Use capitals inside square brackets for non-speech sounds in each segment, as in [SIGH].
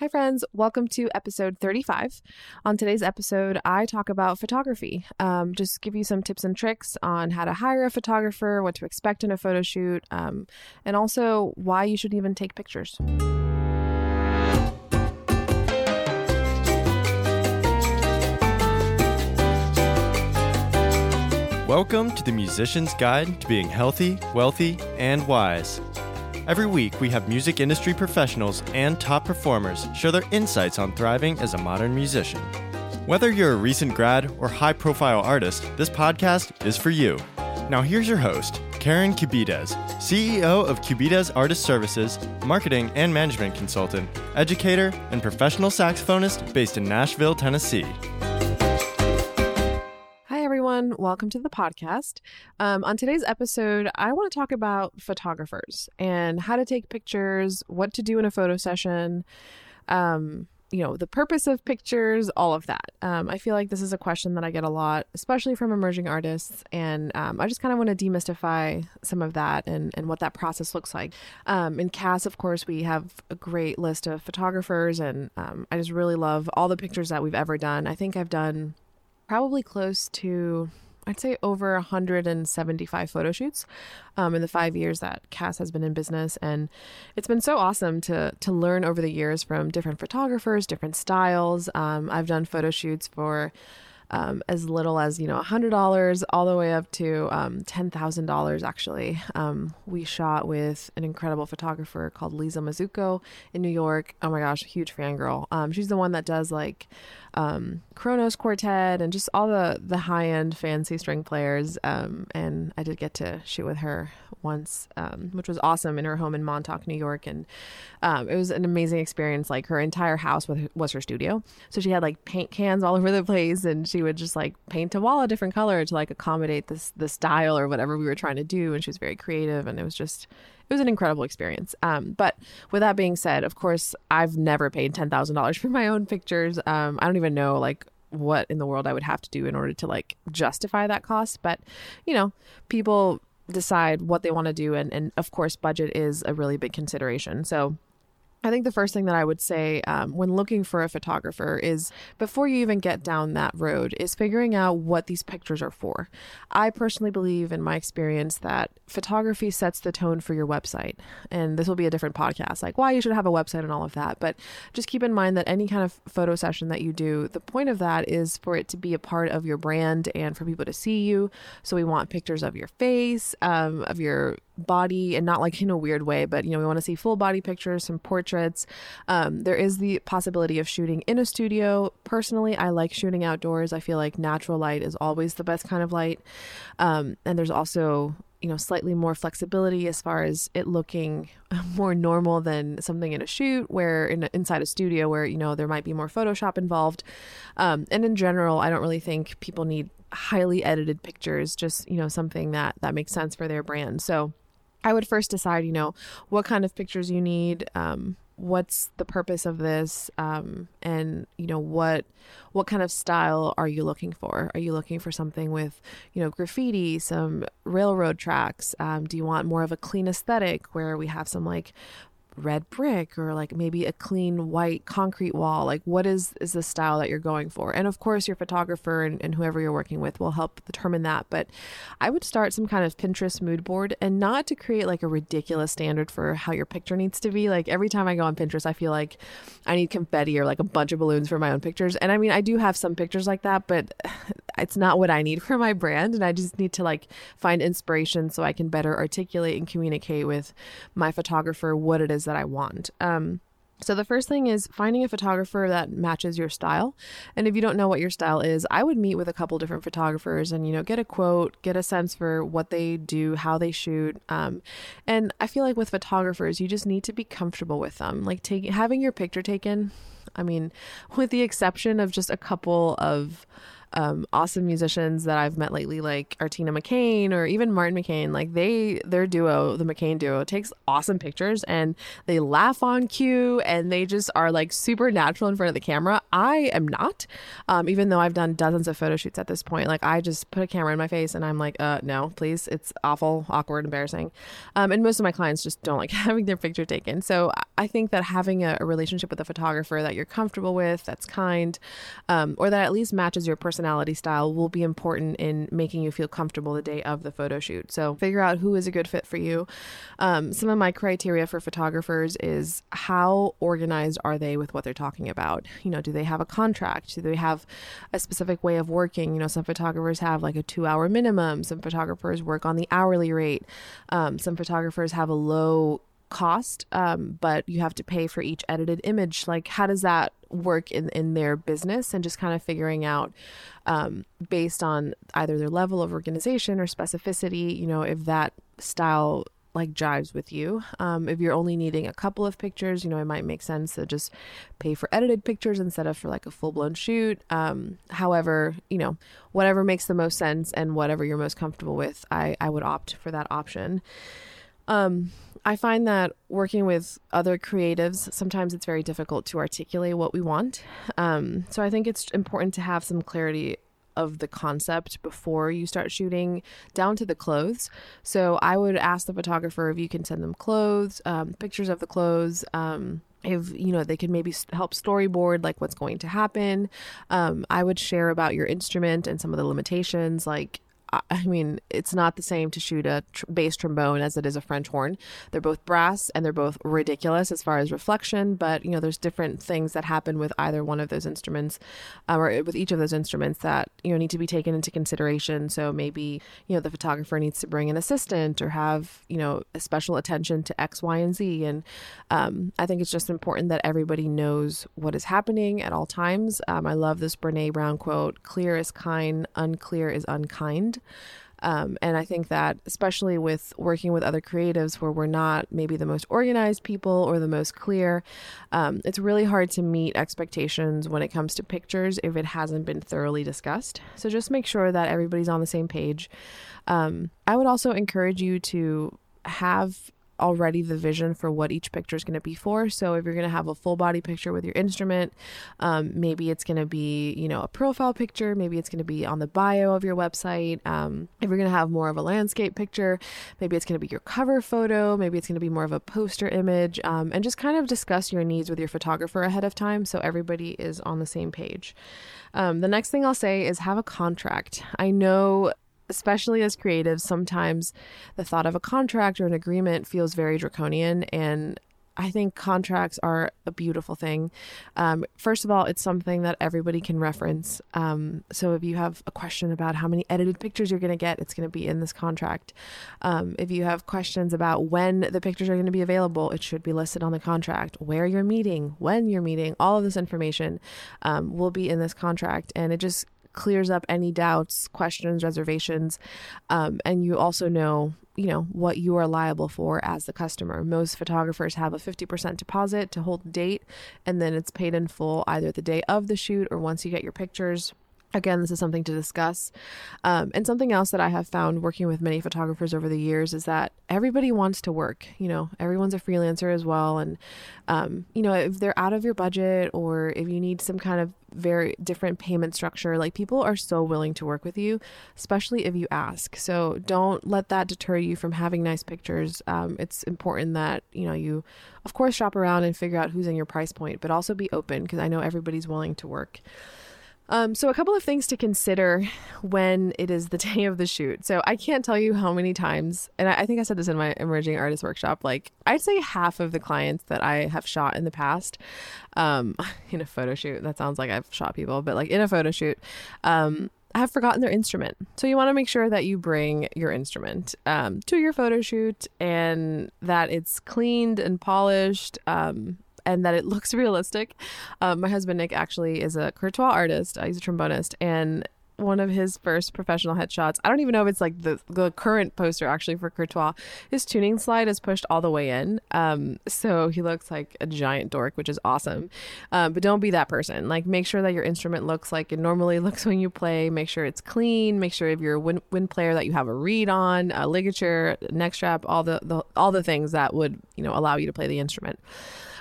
Hi, friends. Welcome to episode 35. On today's episode, I talk about photography. Um, just give you some tips and tricks on how to hire a photographer, what to expect in a photo shoot, um, and also why you should even take pictures. Welcome to the Musician's Guide to Being Healthy, Wealthy, and Wise. Every week, we have music industry professionals and top performers share their insights on thriving as a modern musician. Whether you're a recent grad or high profile artist, this podcast is for you. Now, here's your host, Karen Cubides, CEO of Cubides Artist Services, marketing and management consultant, educator, and professional saxophonist based in Nashville, Tennessee everyone. Welcome to the podcast. Um, on today's episode, I want to talk about photographers and how to take pictures, what to do in a photo session, um, you know, the purpose of pictures, all of that. Um, I feel like this is a question that I get a lot, especially from emerging artists. And um, I just kind of want to demystify some of that and, and what that process looks like. Um, in CAS, of course, we have a great list of photographers, and um, I just really love all the pictures that we've ever done. I think I've done probably close to I'd say over 175 photo shoots um, in the five years that CAS has been in business, and it's been so awesome to to learn over the years from different photographers, different styles. Um, I've done photo shoots for um, as little as you know $100 all the way up to um, $10,000 actually. Um, we shot with an incredible photographer called Lisa Mazzucco in New York. Oh my gosh, huge fangirl. Um, she's the one that does like um, Kronos Quartet and just all the, the high end fancy string players. Um, and I did get to shoot with her once, which was awesome in her home in Montauk, New York. And it was an amazing experience. Like her entire house was, was her studio. So she had like paint cans all over the place and she she would just like paint a wall a different color to like accommodate this the style or whatever we were trying to do and she was very creative and it was just it was an incredible experience. Um, but with that being said of course i've never paid $10000 for my own pictures. Um, i don't even know like what in the world i would have to do in order to like justify that cost. But you know people decide what they want to do and, and of course budget is a really big consideration. So I think the first thing that I would say um, when looking for a photographer is before you even get down that road, is figuring out what these pictures are for. I personally believe, in my experience, that photography sets the tone for your website. And this will be a different podcast, like why you should have a website and all of that. But just keep in mind that any kind of photo session that you do, the point of that is for it to be a part of your brand and for people to see you. So we want pictures of your face, um, of your body and not like in a weird way, but you know, we want to see full body pictures, some portraits. Um, there is the possibility of shooting in a studio. Personally, I like shooting outdoors. I feel like natural light is always the best kind of light. Um, and there's also you know slightly more flexibility as far as it looking [LAUGHS] more normal than something in a shoot where in inside a studio where you know there might be more photoshop involved um, and in general i don't really think people need highly edited pictures just you know something that that makes sense for their brand so I would first decide, you know, what kind of pictures you need, um, what's the purpose of this, um, and you know what what kind of style are you looking for? Are you looking for something with, you know, graffiti, some railroad tracks? Um, do you want more of a clean aesthetic where we have some like red brick or like maybe a clean white concrete wall like what is is the style that you're going for? And of course your photographer and, and whoever you're working with will help determine that but i would start some kind of pinterest mood board and not to create like a ridiculous standard for how your picture needs to be. Like every time i go on pinterest i feel like i need confetti or like a bunch of balloons for my own pictures. And i mean i do have some pictures like that but it's not what i need for my brand and i just need to like find inspiration so i can better articulate and communicate with my photographer what it is that I want. Um, so the first thing is finding a photographer that matches your style. And if you don't know what your style is, I would meet with a couple different photographers and you know get a quote, get a sense for what they do, how they shoot. Um, and I feel like with photographers, you just need to be comfortable with them. Like taking having your picture taken. I mean, with the exception of just a couple of um, awesome musicians that I've met lately, like Artina McCain or even Martin McCain. Like they, their duo, the McCain duo, takes awesome pictures and they laugh on cue and they just are like super natural in front of the camera. I am not, um, even though I've done dozens of photo shoots at this point. Like I just put a camera in my face and I'm like, uh, no, please. It's awful, awkward, embarrassing. Um, and most of my clients just don't like [LAUGHS] having their picture taken. So I think that having a, a relationship with a photographer that you're comfortable with, that's kind, um, or that at least matches your personality style will be important in making you feel comfortable the day of the photo shoot. So figure out who is a good fit for you. Um, some of my criteria for photographers is how organized are they with what they're talking about? You know, do they have a contract? Do they have a specific way of working? You know, some photographers have like a two hour minimum, some photographers work on the hourly rate, um, some photographers have a low cost, um, but you have to pay for each edited image. Like, how does that work in, in their business? And just kind of figuring out um, based on either their level of organization or specificity, you know, if that style like jives with you. Um, if you're only needing a couple of pictures, you know, it might make sense to just pay for edited pictures instead of for like a full blown shoot. Um, however, you know, whatever makes the most sense and whatever you're most comfortable with, I, I would opt for that option. Um, I find that working with other creatives, sometimes it's very difficult to articulate what we want. Um, so I think it's important to have some clarity of the concept before you start shooting down to the clothes. So I would ask the photographer if you can send them clothes, um, pictures of the clothes. Um, if you know they could maybe help storyboard like what's going to happen um, i would share about your instrument and some of the limitations like I mean, it's not the same to shoot a tr- bass trombone as it is a French horn. They're both brass and they're both ridiculous as far as reflection, but you know, there's different things that happen with either one of those instruments, um, or with each of those instruments that you know need to be taken into consideration. So maybe you know the photographer needs to bring an assistant or have you know a special attention to X, Y, and Z. And um, I think it's just important that everybody knows what is happening at all times. Um, I love this Brene Brown quote: "Clear is kind, unclear is unkind." Um, and I think that, especially with working with other creatives where we're not maybe the most organized people or the most clear, um, it's really hard to meet expectations when it comes to pictures if it hasn't been thoroughly discussed. So just make sure that everybody's on the same page. Um, I would also encourage you to have already the vision for what each picture is going to be for. So if you're going to have a full body picture with your instrument, um, maybe it's going to be, you know, a profile picture. Maybe it's going to be on the bio of your website. Um, if you're going to have more of a landscape picture, maybe it's going to be your cover photo. Maybe it's going to be more of a poster image. Um, and just kind of discuss your needs with your photographer ahead of time so everybody is on the same page. Um, the next thing I'll say is have a contract. I know especially as creatives, sometimes the thought of a contract or an agreement feels very draconian. And I think contracts are a beautiful thing. Um, first of all, it's something that everybody can reference. Um, so if you have a question about how many edited pictures you're going to get, it's going to be in this contract. Um, if you have questions about when the pictures are going to be available, it should be listed on the contract. Where you're meeting, when you're meeting, all of this information um, will be in this contract. And it just clears up any doubts, questions, reservations, um, and you also know you know what you are liable for as the customer. Most photographers have a 50% deposit to hold the date and then it's paid in full either the day of the shoot or once you get your pictures again this is something to discuss. Um, and something else that i have found working with many photographers over the years is that everybody wants to work you know everyone's a freelancer as well. And um, you know if they're out of your budget or if you need some kind of very different payment structure like people are so willing to work with you especially if you ask. So don't let that deter you from having nice pictures. Um, it's important that you know you of course shop around and figure out who's in your price point but also be open because i know everybody's willing to work um, so, a couple of things to consider when it is the [LAUGHS] day of the shoot. So, I can't tell you how many times, and I, I think I said this in my emerging artist workshop. Like, I'd say half of the clients that I have shot in the past, um, [LAUGHS] in a photo shoot, that sounds like I've shot people, but like in a photo shoot, um, have forgotten their instrument. So you want to make sure that you bring your instrument um, to your photo shoot and that it's cleaned and polished. And that it looks [LAUGHS] realistic. Um, my husband Nick actually is a Courtois artist. Uh, he's a trombonist, and one of his first professional headshots. I don't even know if it's like the the current poster actually for Courtois. His tuning slide is pushed all the way in, um, so he looks like a giant dork, which is awesome. Um, but don't be that person. Like, make sure that your instrument looks like it normally [LAUGHS] looks when you play. Make sure it's clean. Make sure if you're a wind, wind player that you have a reed on, a ligature, neck strap, all the, the all the things that would you know allow you to play the instrument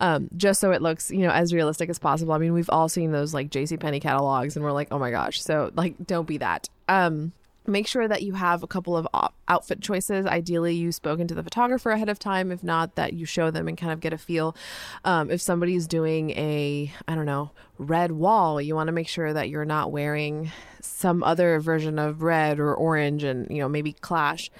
um, just so it looks, you know, as realistic as possible. I mean, we've all seen those like J.C. Penney catalogs, and we're like, oh my gosh. So like, don't be that. Um, make sure that you have a couple of outfit choices. Ideally, you've spoken to the photographer ahead of time. If not, that you show them and kind of get a feel. Um, if somebody's doing a, I don't know, red wall, you want to make sure that you're not wearing some other version of red or orange and, you know, maybe clash.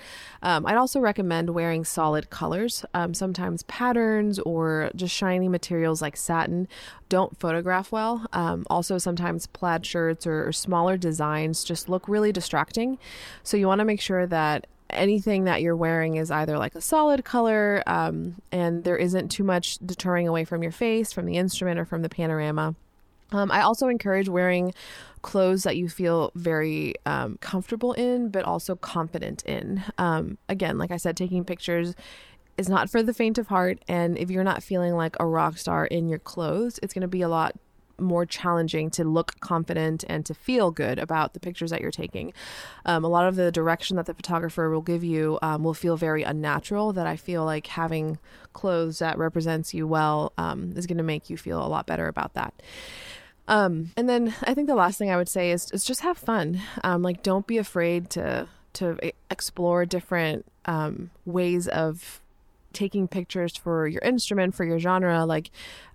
Um, I'd also recommend wearing solid colors. Um, sometimes patterns or just shiny materials like satin don't photograph well. Um, also, sometimes plaid shirts or, or smaller designs just look really distracting. So, you want to make sure that anything that you're wearing is either like a solid color um, and there isn't too much deterring away from your face, from the instrument, or from the panorama. Um, I also encourage wearing clothes that you feel very um, comfortable in, but also confident in. Um, again, like I said, taking pictures is not for the faint of heart. And if you're not feeling like a rock star in your clothes, it's going to be a lot more challenging to look confident and to feel good about the pictures that you're taking. Um, a lot of the direction that the photographer will give you um, will feel very unnatural. That I feel like having clothes that represents you well um, is going to make you feel a lot better about that. Um, and then I think the last thing I would say is, is just have fun. Um, like don't be afraid to to explore different um, ways of taking pictures for your instrument for your genre like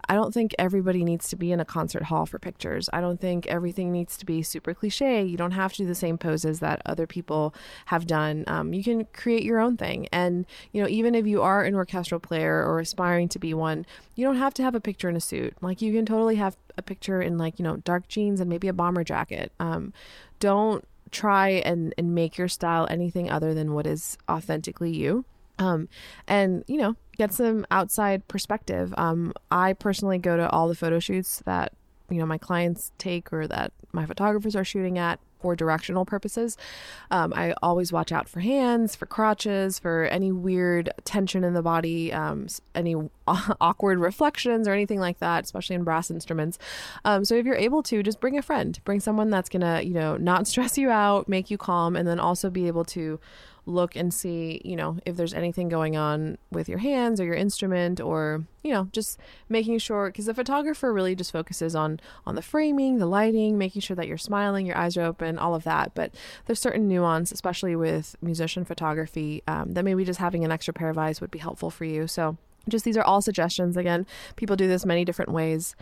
i don't think everybody needs to be in a concert hall for pictures. I don't think everything needs to be super cliche. You don't have to do the same poses that other people have done. Um, you can create your own thing. And you know even if you are an orchestral player or aspiring to be one you don't have to have a picture in a suit. Like you can totally have a picture in like you know dark jeans and maybe a bomber jacket. Um, don't try and, and make your style anything other than what is authentically you um, and you know get some outside perspective. Um, i personally go to all the photo shoots that you know my clients take or that my photographers are shooting at for directional purposes. Um, i always watch out for hands for crotches for any weird tension in the body um, any [LAUGHS] awkward reflections or anything like that especially in brass instruments. Um, so if you're able to just bring a friend. Bring someone that's gonna you know not [LAUGHS] stress you out make you calm and then also be able to look and see, you know, if there's anything going on with your hands or your instrument or, you know, just making sure cuz the photographer really just focuses on on the framing, the lighting, making sure that you're smiling, your eyes are open, all of that. But there's certain nuance, especially with musician photography, um, that maybe just having an extra pair of eyes would be helpful for you. So just these are all suggestions again people do this many different ways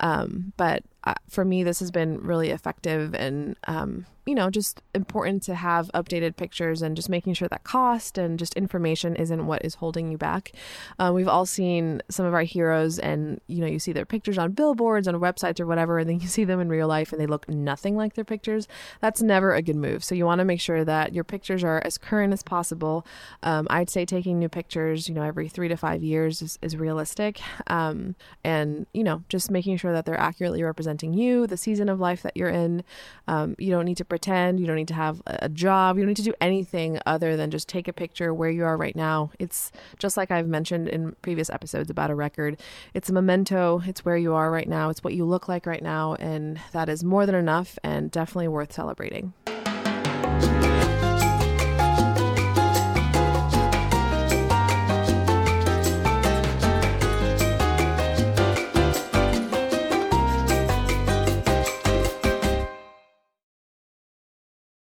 um, but uh, for me this has been really effective and um, you know, just important to have updated pictures and just making sure that cost and just information isn't what is holding you back. Uh, we've all seen some of our heroes, and you know, you see their pictures on billboards, on websites, or whatever, and then you [LAUGHS] see them in real life and they look nothing like their pictures. That's never a good move. So you want to make sure that your pictures are as current as possible. Um, I'd say taking new pictures, you know, every three to five years is, is realistic, um, and you know, just making sure that they're accurately representing you, the season of life that you're in. Um, you don't need to pretend. You don't need to have a job. You don't need to do anything other than just take a picture where you are right now. It's just like I've mentioned in previous episodes about a record. It's a memento. It's where you are right now. It's what you look like right now. And that is more than enough and definitely worth celebrating.